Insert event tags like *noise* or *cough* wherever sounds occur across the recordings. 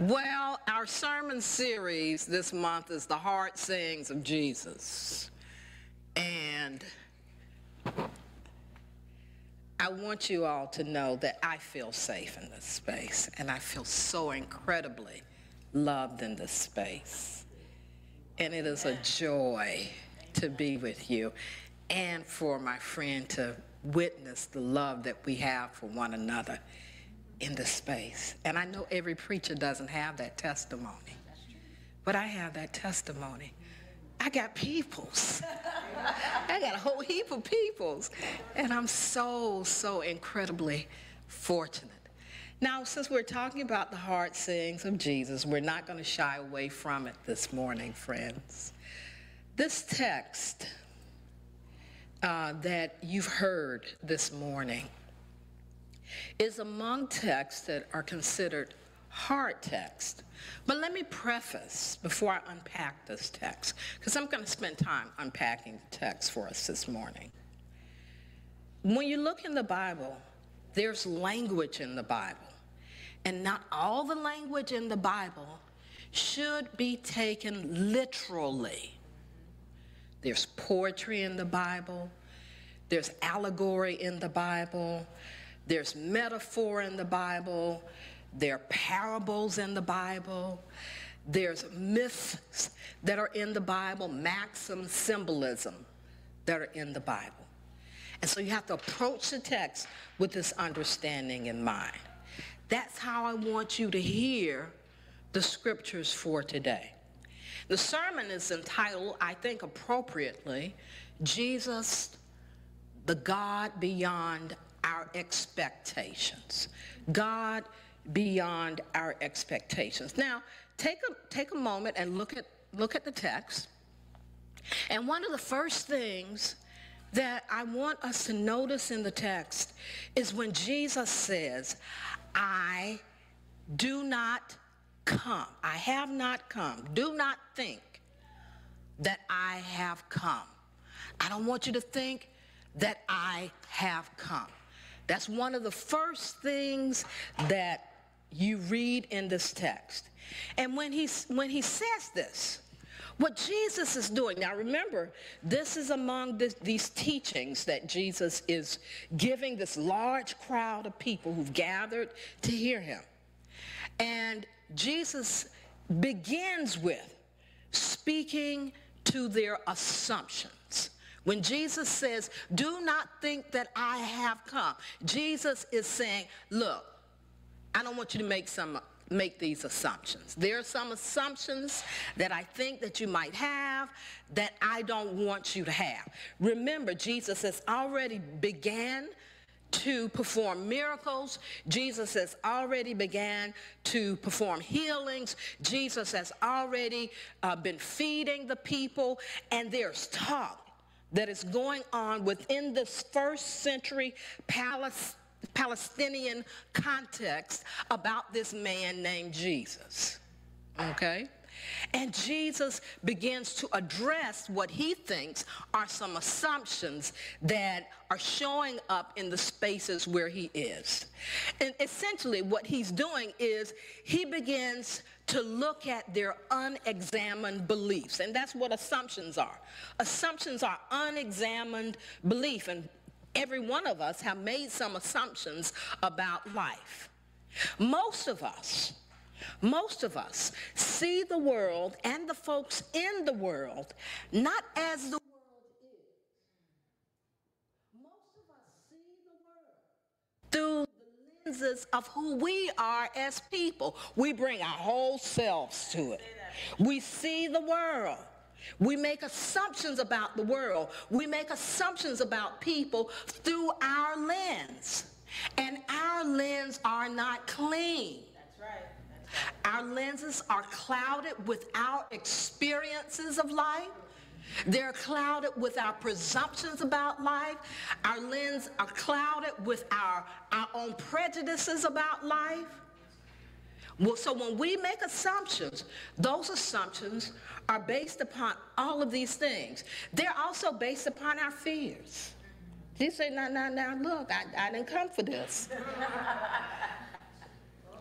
Well, our sermon series this month is the Hard Sayings of Jesus. And I want you all to know that I feel safe in this space and I feel so incredibly loved in this space. And it is a joy to be with you and for my friend to witness the love that we have for one another in the space. And I know every preacher doesn't have that testimony, but I have that testimony. I got peoples. *laughs* I got a whole heap of peoples. And I'm so, so incredibly fortunate. Now, since we're talking about the hard sayings of Jesus, we're not going to shy away from it this morning, friends. This text uh, that you've heard this morning is among texts that are considered hard text. But let me preface before I unpack this text, because I'm going to spend time unpacking the text for us this morning. When you look in the Bible, there's language in the Bible. And not all the language in the Bible should be taken literally. There's poetry in the Bible, there's allegory in the Bible, there's metaphor in the Bible, there are parables in the Bible, there's myths that are in the Bible, maxim, symbolism that are in the Bible. And so you have to approach the text with this understanding in mind. That's how I want you to hear the scriptures for today. The sermon is entitled, I think appropriately, Jesus, the God beyond our expectations. God beyond our expectations. Now, take a, take a moment and look at, look at the text. And one of the first things that I want us to notice in the text is when Jesus says, I do not come. I have not come. Do not think that I have come. I don't want you to think that I have come. That's one of the first things that you read in this text. And when he, when he says this, what Jesus is doing, now remember, this is among this, these teachings that Jesus is giving this large crowd of people who've gathered to hear him. And Jesus begins with speaking to their assumptions. When Jesus says, do not think that I have come, Jesus is saying, look, I don't want you to make some make these assumptions. There are some assumptions that I think that you might have that I don't want you to have. Remember, Jesus has already began to perform miracles. Jesus has already began to perform healings. Jesus has already uh, been feeding the people, and there's talk that is going on within this first century Palestinian context about this man named Jesus. Okay? And Jesus begins to address what he thinks are some assumptions that are showing up in the spaces where he is. And essentially, what he's doing is he begins to look at their unexamined beliefs. And that's what assumptions are. Assumptions are unexamined belief. And every one of us have made some assumptions about life. Most of us, most of us see the world and the folks in the world not as the world is. Most of us see the world through lenses of who we are as people. We bring our whole selves to it. We see the world. We make assumptions about the world. We make assumptions about people through our lens. And our lens are not clean. That's right. Our lenses are clouded with our experiences of life. They're clouded with our presumptions about life. Our lens are clouded with our, our own prejudices about life. Well, so when we make assumptions, those assumptions are based upon all of these things. They're also based upon our fears. He said, now, now, now, look, I, I didn't come for this. *laughs*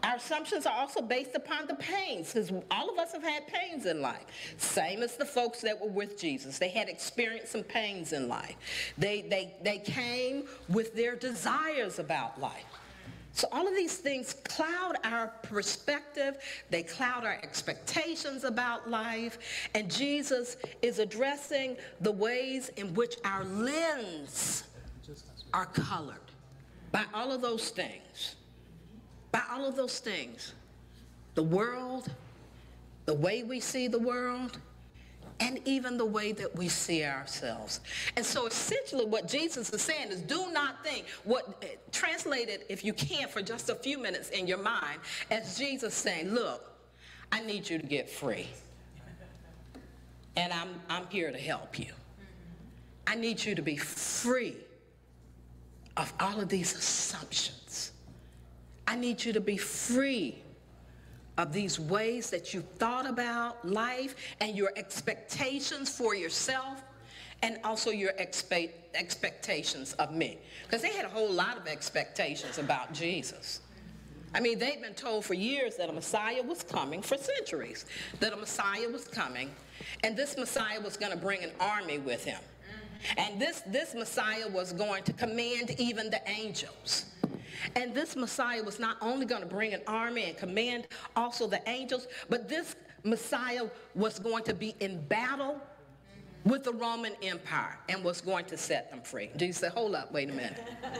Our assumptions are also based upon the pains, because all of us have had pains in life. Same as the folks that were with Jesus. They had experienced some pains in life. They, they, they came with their desires about life. So all of these things cloud our perspective, they cloud our expectations about life, and Jesus is addressing the ways in which our lens are colored by all of those things. By all of those things. The world, the way we see the world, and even the way that we see ourselves. And so essentially what Jesus is saying is do not think, what eh, translated if you can for just a few minutes in your mind, as Jesus saying, look, I need you to get free. And I'm, I'm here to help you. I need you to be free of all of these assumptions. I need you to be free of these ways that you've thought about life and your expectations for yourself and also your expect, expectations of me. Because they had a whole lot of expectations about Jesus. I mean, they'd been told for years that a Messiah was coming, for centuries, that a Messiah was coming, and this Messiah was going to bring an army with him. And this, this Messiah was going to command even the angels. And this Messiah was not only going to bring an army and command also the angels, but this Messiah was going to be in battle with the Roman Empire and was going to set them free. Jesus said, hold up, wait a minute. *laughs*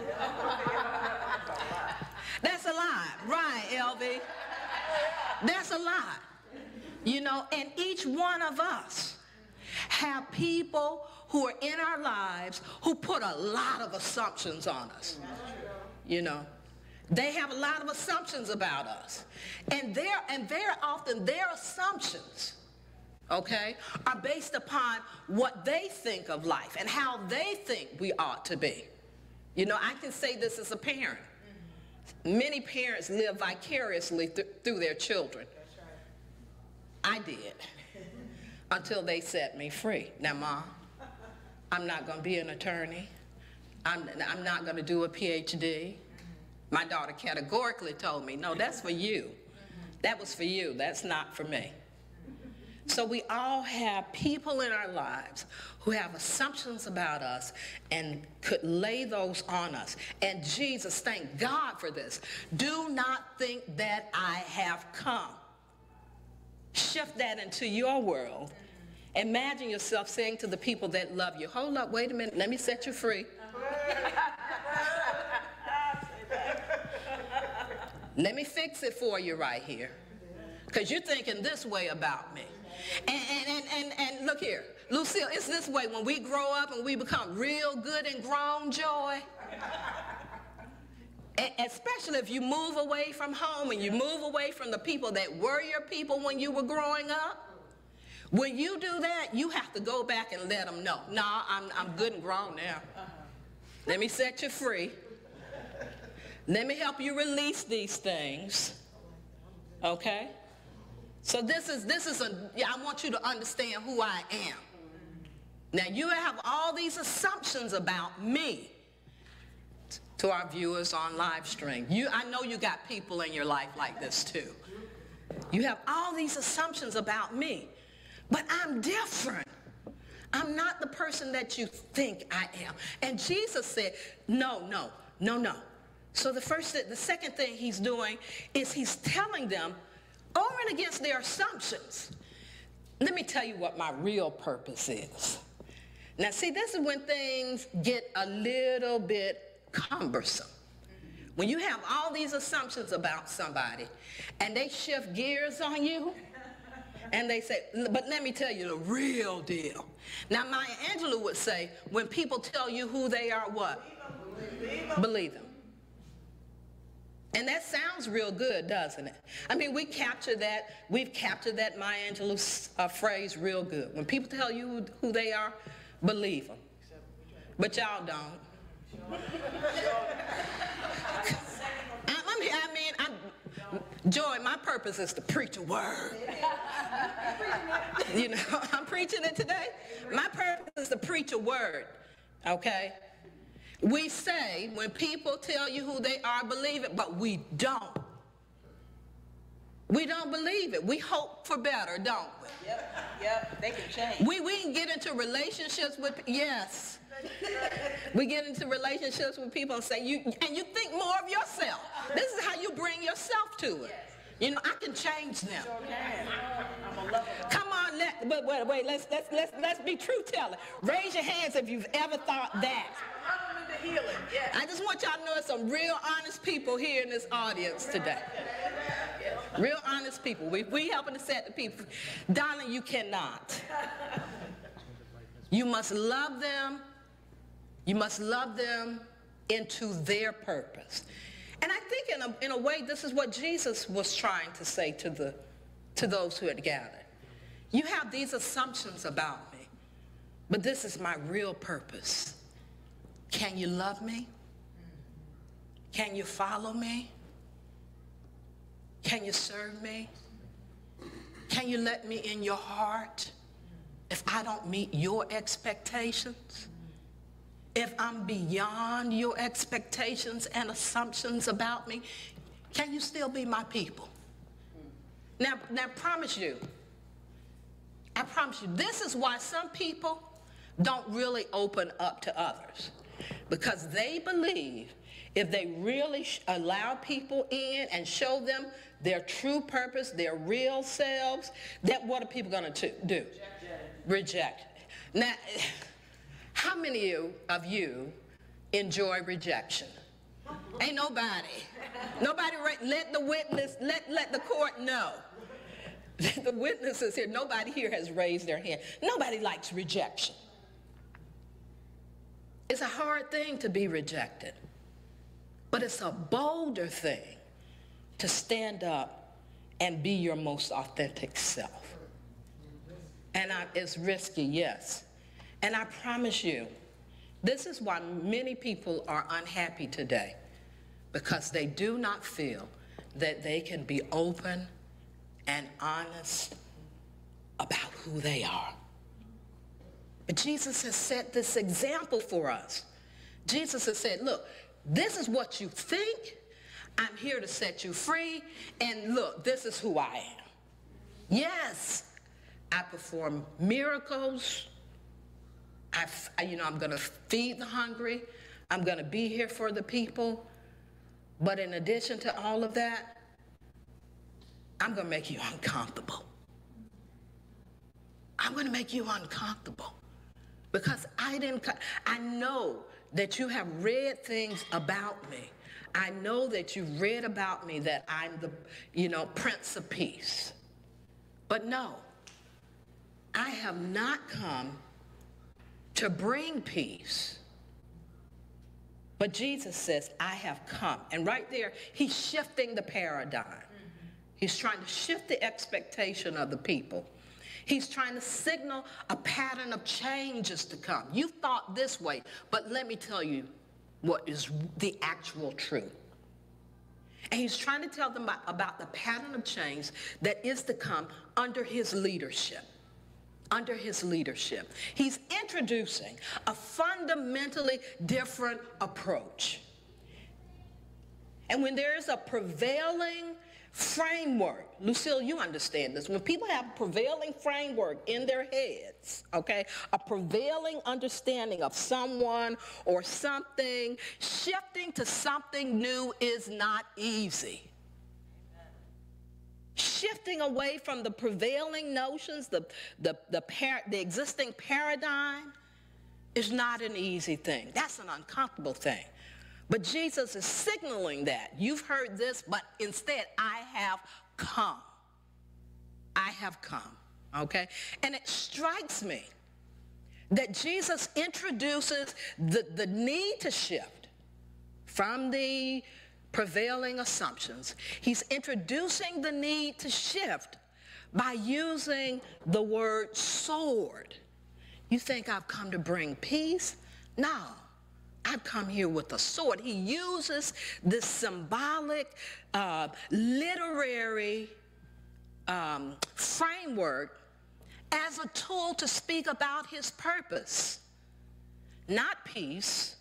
That's a lie. Right, LV. That's a lie. You know, and each one of us have people who are in our lives who put a lot of assumptions on us. You know, they have a lot of assumptions about us. And they're, and very often their assumptions, okay, are based upon what they think of life and how they think we ought to be. You know, I can say this as a parent. Many parents live vicariously th through their children. I did *laughs* until they set me free. Now, Mom, I'm not going to be an attorney. I'm, I'm not going to do a PhD. My daughter categorically told me, no, that's for you. That was for you. That's not for me. So we all have people in our lives who have assumptions about us and could lay those on us. And Jesus, thank God for this. Do not think that I have come. Shift that into your world. Imagine yourself saying to the people that love you, hold up, wait a minute, let me set you free. Let me fix it for you right here. Because you're thinking this way about me. And, and, and, and, look here, Lucille, it's this way. When we grow up and we become real good and grown, Joy, especially if you move away from home and you move away from the people that were your people when you were growing up, when you do that, you have to go back and let them know, no, nah, I'm, I'm good and grown now. Let me set you free. Let me help you release these things. Okay? So this is this is a yeah, I want you to understand who I am. Now you have all these assumptions about me to our viewers on live stream. You I know you got people in your life like this too. You have all these assumptions about me. But I'm different. I'm not the person that you think I am. And Jesus said, no, no, no, no. So the first, the second thing he's doing is he's telling them over and against their assumptions. Let me tell you what my real purpose is. Now, see, this is when things get a little bit cumbersome. When you have all these assumptions about somebody and they shift gears on you and they say, but let me tell you the real deal. Now, Maya Angelou would say, when people tell you who they are, what? Believe them. And that sounds real good, doesn't it? I mean, we capture that, we've captured that Maya Angelou uh, phrase real good. When people tell you who, they are, believe them. But y'all don't. *laughs* I, I mean, Joy, my purpose is to preach a word. you know, *laughs* I'm preaching it today. My purpose is to preach a word, okay? We say when people tell you who they are, believe it, but we don't. We don't believe it. We hope for better, don't we? Yep, yep, they can change. We, we can get into relationships with, yes. We get into relationships with people and say, you, and you think more of yourself. This is how you bring yourself to it. You know, I can change them. Come on, let, but wait, wait, let's, let's, let's, let's be truth telling. Raise your hands if you've ever thought that. I just want y'all to know some real honest people here in this audience today. Real honest people. We, we helping to set the people. Darling, you cannot. You must love them. You must love them into their purpose. And I think in a, in a way, this is what Jesus was trying to say to, the, to those who had gathered. You have these assumptions about me, but this is my real purpose. Can you love me? Can you follow me? Can you serve me? Can you let me in your heart if I don't meet your expectations? If I'm beyond your expectations and assumptions about me, can you still be my people? Now, now promise you, I promise you, this is why some people don't really open up to others. Because they believe if they really allow people in and show them their true purpose, their real selves, that what are people going to do? Reject. Reject. Now, how many of you enjoy rejection? Ain't nobody. Nobody let the witness, let, let the court know. *laughs* the witnesses here, nobody here has raised their hand. Nobody likes rejection. It's a hard thing to be rejected, but it's a bolder thing to stand up and be your most authentic self. And I, it's risky, yes. And I promise you, this is why many people are unhappy today because they do not feel that they can be open and honest about who they are. But Jesus has set this example for us. Jesus has said, look, this is what you think. I'm here to set you free. And look, this is who I am. Yes, I perform miracles. I, you know, I'm going to feed the hungry. I'm going to be here for the people. But in addition to all of that, I'm going to make you uncomfortable. I'm going to make you uncomfortable because I didn't, I know that you have read things about me. I know that you've read about me that I'm the, you know, Prince of Peace. But no, I have not come to bring peace. But Jesus says, I have come. And right there, he's shifting the paradigm. He's trying to shift the expectation of the people. He's trying to signal a pattern of changes to come. You thought this way, but let me tell you what is the actual truth. And he's trying to tell them about, about the pattern of change that is to come under his leadership under his leadership. He's introducing a fundamentally different approach. And when there is a prevailing framework, Lucille, you understand this. When people have a prevailing framework in their heads, okay, a prevailing understanding of someone or something, shifting to something new is not easy shifting away from the prevailing notions, the, the, the, par- the existing paradigm, is not an easy thing. That's an uncomfortable thing. But Jesus is signaling that. You've heard this, but instead, I have come. I have come. Okay? And it strikes me that Jesus introduces the, the need to shift from the prevailing assumptions. He's introducing the need to shift by using the word sword. You think I've come to bring peace? No. I've come here with a sword. He uses this symbolic, uh, literary um, framework as a tool to speak about his purpose. Not peace,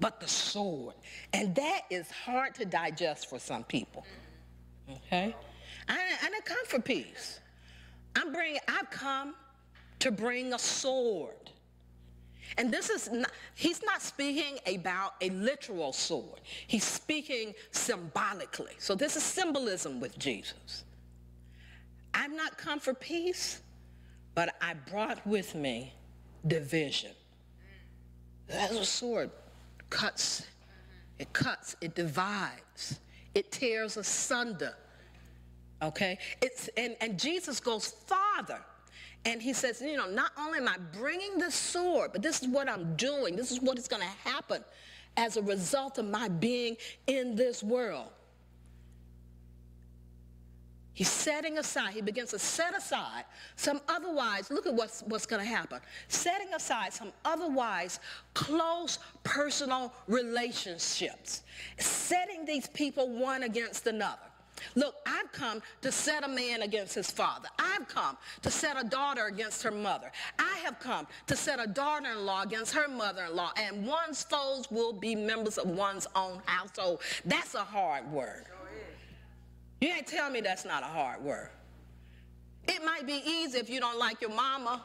but the sword. And that is hard to digest for some people. Okay? I, I didn't come for peace. I'm bringing, I've come to bring a sword. And this is not, he's not speaking about a literal sword. He's speaking symbolically. So this is symbolism with Jesus. I've not come for peace, but I brought with me division. That's a sword. Cuts. It cuts. It divides. It tears asunder. Okay? It's, and, and Jesus goes farther. And he says, you know, not only am I bringing this sword, but this is what I'm doing. This is what is going to happen as a result of my being in this world. He's setting aside, he begins to set aside some otherwise, look at what's, what's going to happen. Setting aside some otherwise close personal relationships, setting these people one against another. Look, I've come to set a man against his father. I've come to set a daughter against her mother. I have come to set a daughter-in-law against her mother-in-law. And one's foes will be members of one's own household. That's a hard word. You ain't tell me that's not a hard word. It might be easy if you don't like your mama.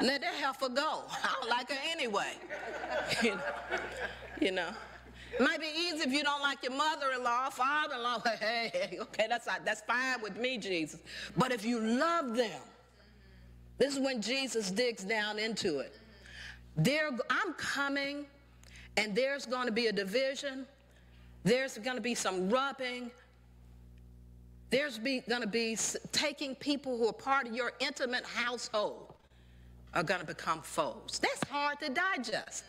Let that heifer go. I don't like her anyway. *laughs* you, know, you know. It might be easy if you don't like your mother-in-law, father-in-law. *laughs* Hey, okay, that's, that's fine with me, Jesus. But if you love them, this is when Jesus digs down into it. I'm coming, and there's going to be a division. There's going to be some rubbing. There's going to be taking people who are part of your intimate household are going to become foes. That's hard to digest.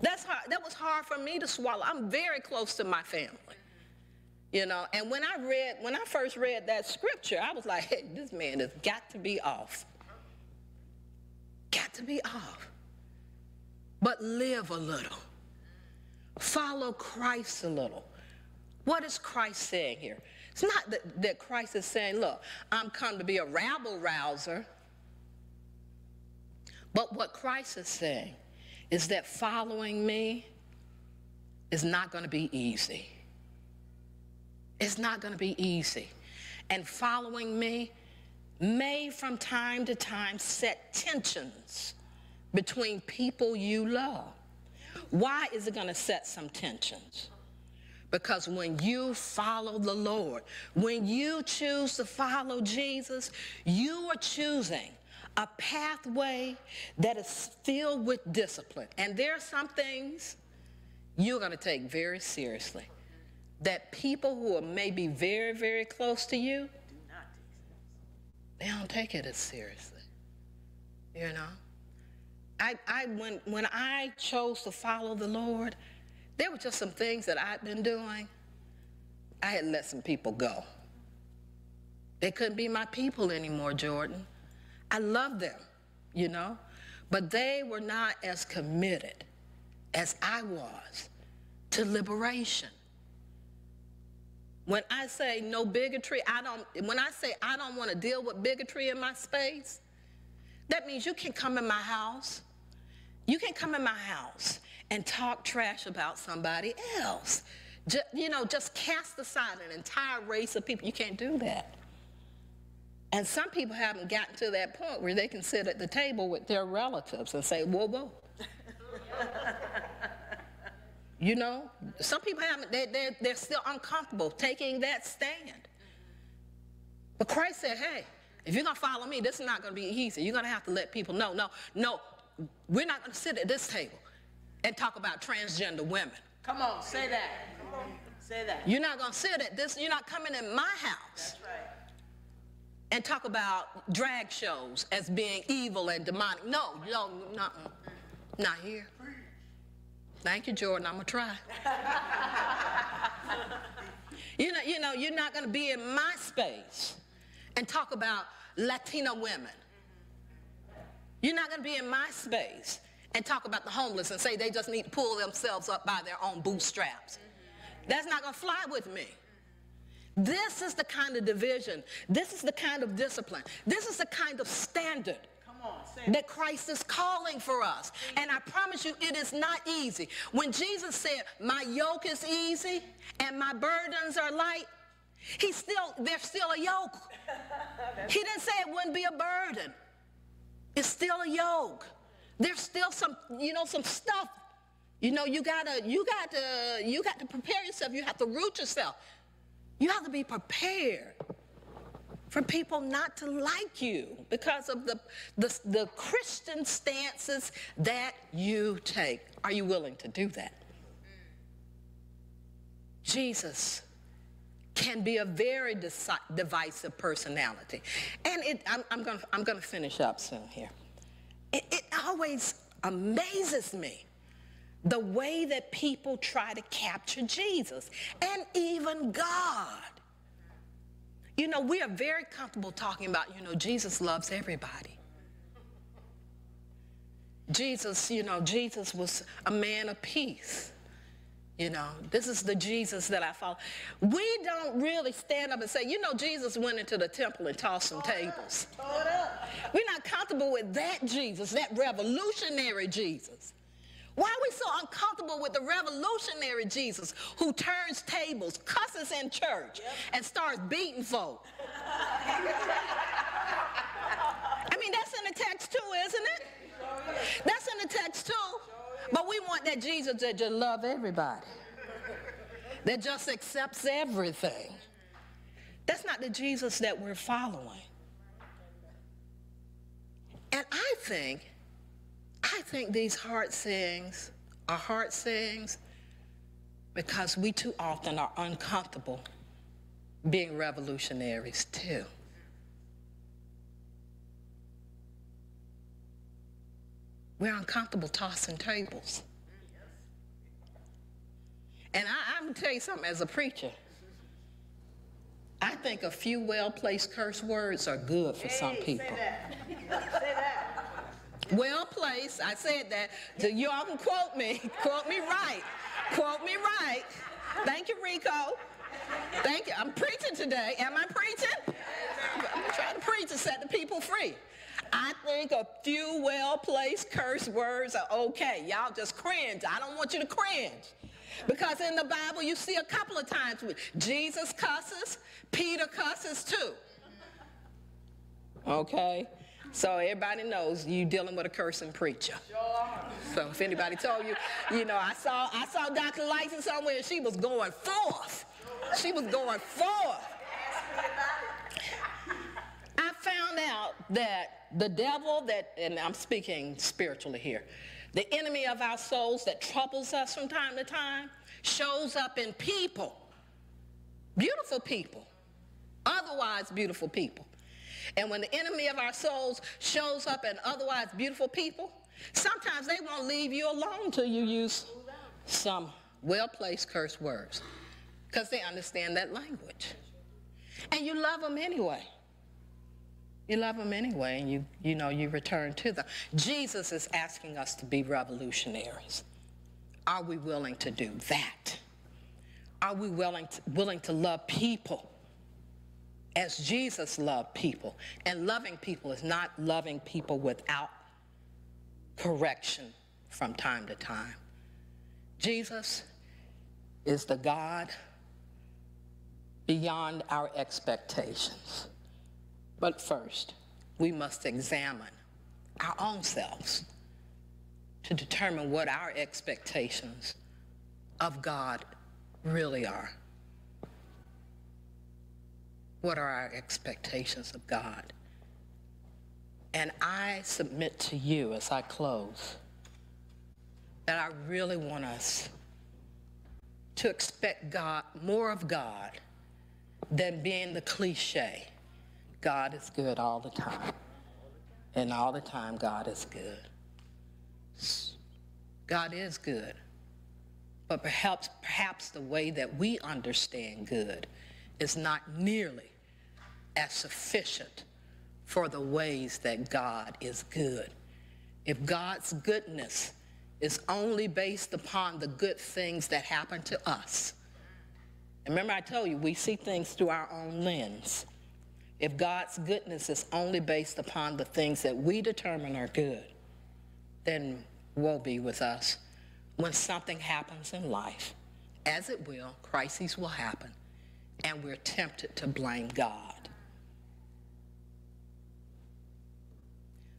That's hard. That was hard for me to swallow. I'm very close to my family. You know, and when I read, when I first read that scripture, I was like, *laughs* hey, this man has got to be off. Got to be off. But live a little. Follow Christ a little. What is Christ saying here? It's not that, that Christ is saying, look, I'm come to be a rabble rouser. But what Christ is saying is that following me is not going to be easy. It's not going to be easy. And following me may from time to time set tensions between people you love. Why is it going to set some tensions? Because when you follow the Lord, when you choose to follow Jesus, you are choosing a pathway that is filled with discipline. And there are some things you're going to take very seriously that people who are maybe very, very close to you, they don't take it as seriously. You know? I, I when, when I chose to follow the Lord, there were just some things that I'd been doing. I had let some people go. They couldn't be my people anymore, Jordan. I love them, you know, but they were not as committed as I was to liberation. When I say no bigotry, I don't, when I say I don't want to deal with bigotry in my space, that means you can come in my house. You can come in my house and talk trash about somebody else. Just, you know, just cast aside an entire race of people. You can't do that. And some people haven't gotten to that point where they can sit at the table with their relatives and say, whoa, whoa. *laughs* you know, some people haven't, they, they're, they're still uncomfortable taking that stand. But Christ said, hey, if you're going to follow me, this is not going to be easy. You're going to have to let people know, no, no, we're not going to sit at this table and talk about transgender women. Come on, say that. Come on. Say that. You're not going to sit at this, you're not coming in my house. That's right. And talk about drag shows as being evil and demonic. No, no, no, not here. Thank you, Jordan. I'm gonna try. *laughs* you know, you know, you're not gonna be in my space and talk about Latina women. You're not gonna be in my space and talk about the homeless and say they just need to pull themselves up by their own bootstraps. That's not going to fly with me. This is the kind of division. This is the kind of discipline. This is the kind of standard on, that Christ is calling for us. And I promise you, it is not easy. When Jesus said, My yoke is easy and my burdens are light, He's still, there's still a yoke. *laughs* He didn't say it wouldn't be a burden. It's still a yoke. There's still some, you know, some stuff. You know, you gotta, you got to, you got to prepare yourself. You have to root yourself. You have to be prepared for people not to like you because of the, the, the Christian stances that you take. Are you willing to do that? Jesus can be a very divisive personality. And it, I'm, I'm going to finish up soon here. It, it always amazes me the way that people try to capture Jesus and even God. You know, we are very comfortable talking about, you know, Jesus loves everybody. Jesus, you know, Jesus was a man of peace. You know, this is the Jesus that I follow. We don't really stand up and say, you know, Jesus went into the temple and tossed some tables. We're not comfortable with that Jesus, that revolutionary Jesus. Why are we so uncomfortable with the revolutionary Jesus who turns tables, cusses in church, yep. and starts beating folk? I mean, that's in the text too, isn't it? That's in the text too. But we want that Jesus that just love everybody, that just accepts everything. That's not the Jesus that we're following. And I think I think these hard sayings are hard sayings because we too often are uncomfortable being revolutionaries too. We're uncomfortable tossing tables. And I, am gonna tell you something as a preacher. I think a few well-placed curse words are good for hey, some people. *laughs* Say that. say that. Well placed. I said that. So you all can quote me. *laughs* quote me right. Quote me right. Thank you, Rico. Thank you. I'm preaching today. Am I preaching? I'm trying to preach and set the people free. I think a few well-placed curse words are okay. Y'all just cringe. I don't want you to cringe. Because in the Bible, you see a couple of times with Jesus cusses, Peter cusses too. Okay? So everybody knows you're dealing with a cursing preacher. So if anybody told you, you know, I saw I saw Dr. Lyson somewhere and she was going forth. She was going forth. I found out that the devil that, and I'm speaking spiritually here, the enemy of our souls that troubles us from time to time shows up in people, beautiful people, otherwise beautiful people. And when the enemy of our souls shows up in otherwise beautiful people, sometimes they won't leave you alone till you use some well-placed curse words because they understand that language. And you love them anyway. You love them anyway, and you, you know, you return to them. Jesus is asking us to be revolutionaries. Are we willing to do that? Are we willing to, willing to love people as Jesus loved people. And loving people is not loving people without correction from time to time. Jesus is the God beyond our expectations. But first, we must examine our own selves to determine what our expectations of God really are. What are our expectations of God? And I submit to you as I close that I really want us to expect God, more of God than being the cliche. God is good all the time. And all the time, God is good. God is good. But perhaps, perhaps the way that we understand good is not nearly as sufficient for the ways that God is good. If God's goodness is only based upon the good things that happen to us, remember I told you we see things through our own lens. If God's goodness is only based upon the things that we determine are good, then woe be with us. When something happens in life, as it will, crises will happen and we're tempted to blame God.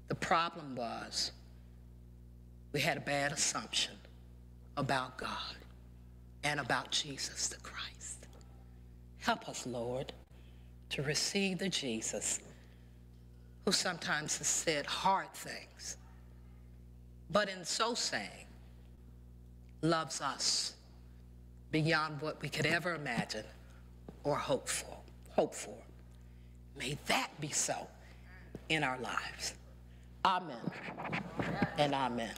The problem was we had a bad assumption about God and about Jesus the Christ. Help us, Lord, to receive the Jesus who sometimes has said hard things, but in so saying, loves us beyond what we could ever imagine or hope for. Hope for. May that be so in our lives. Amen and amen.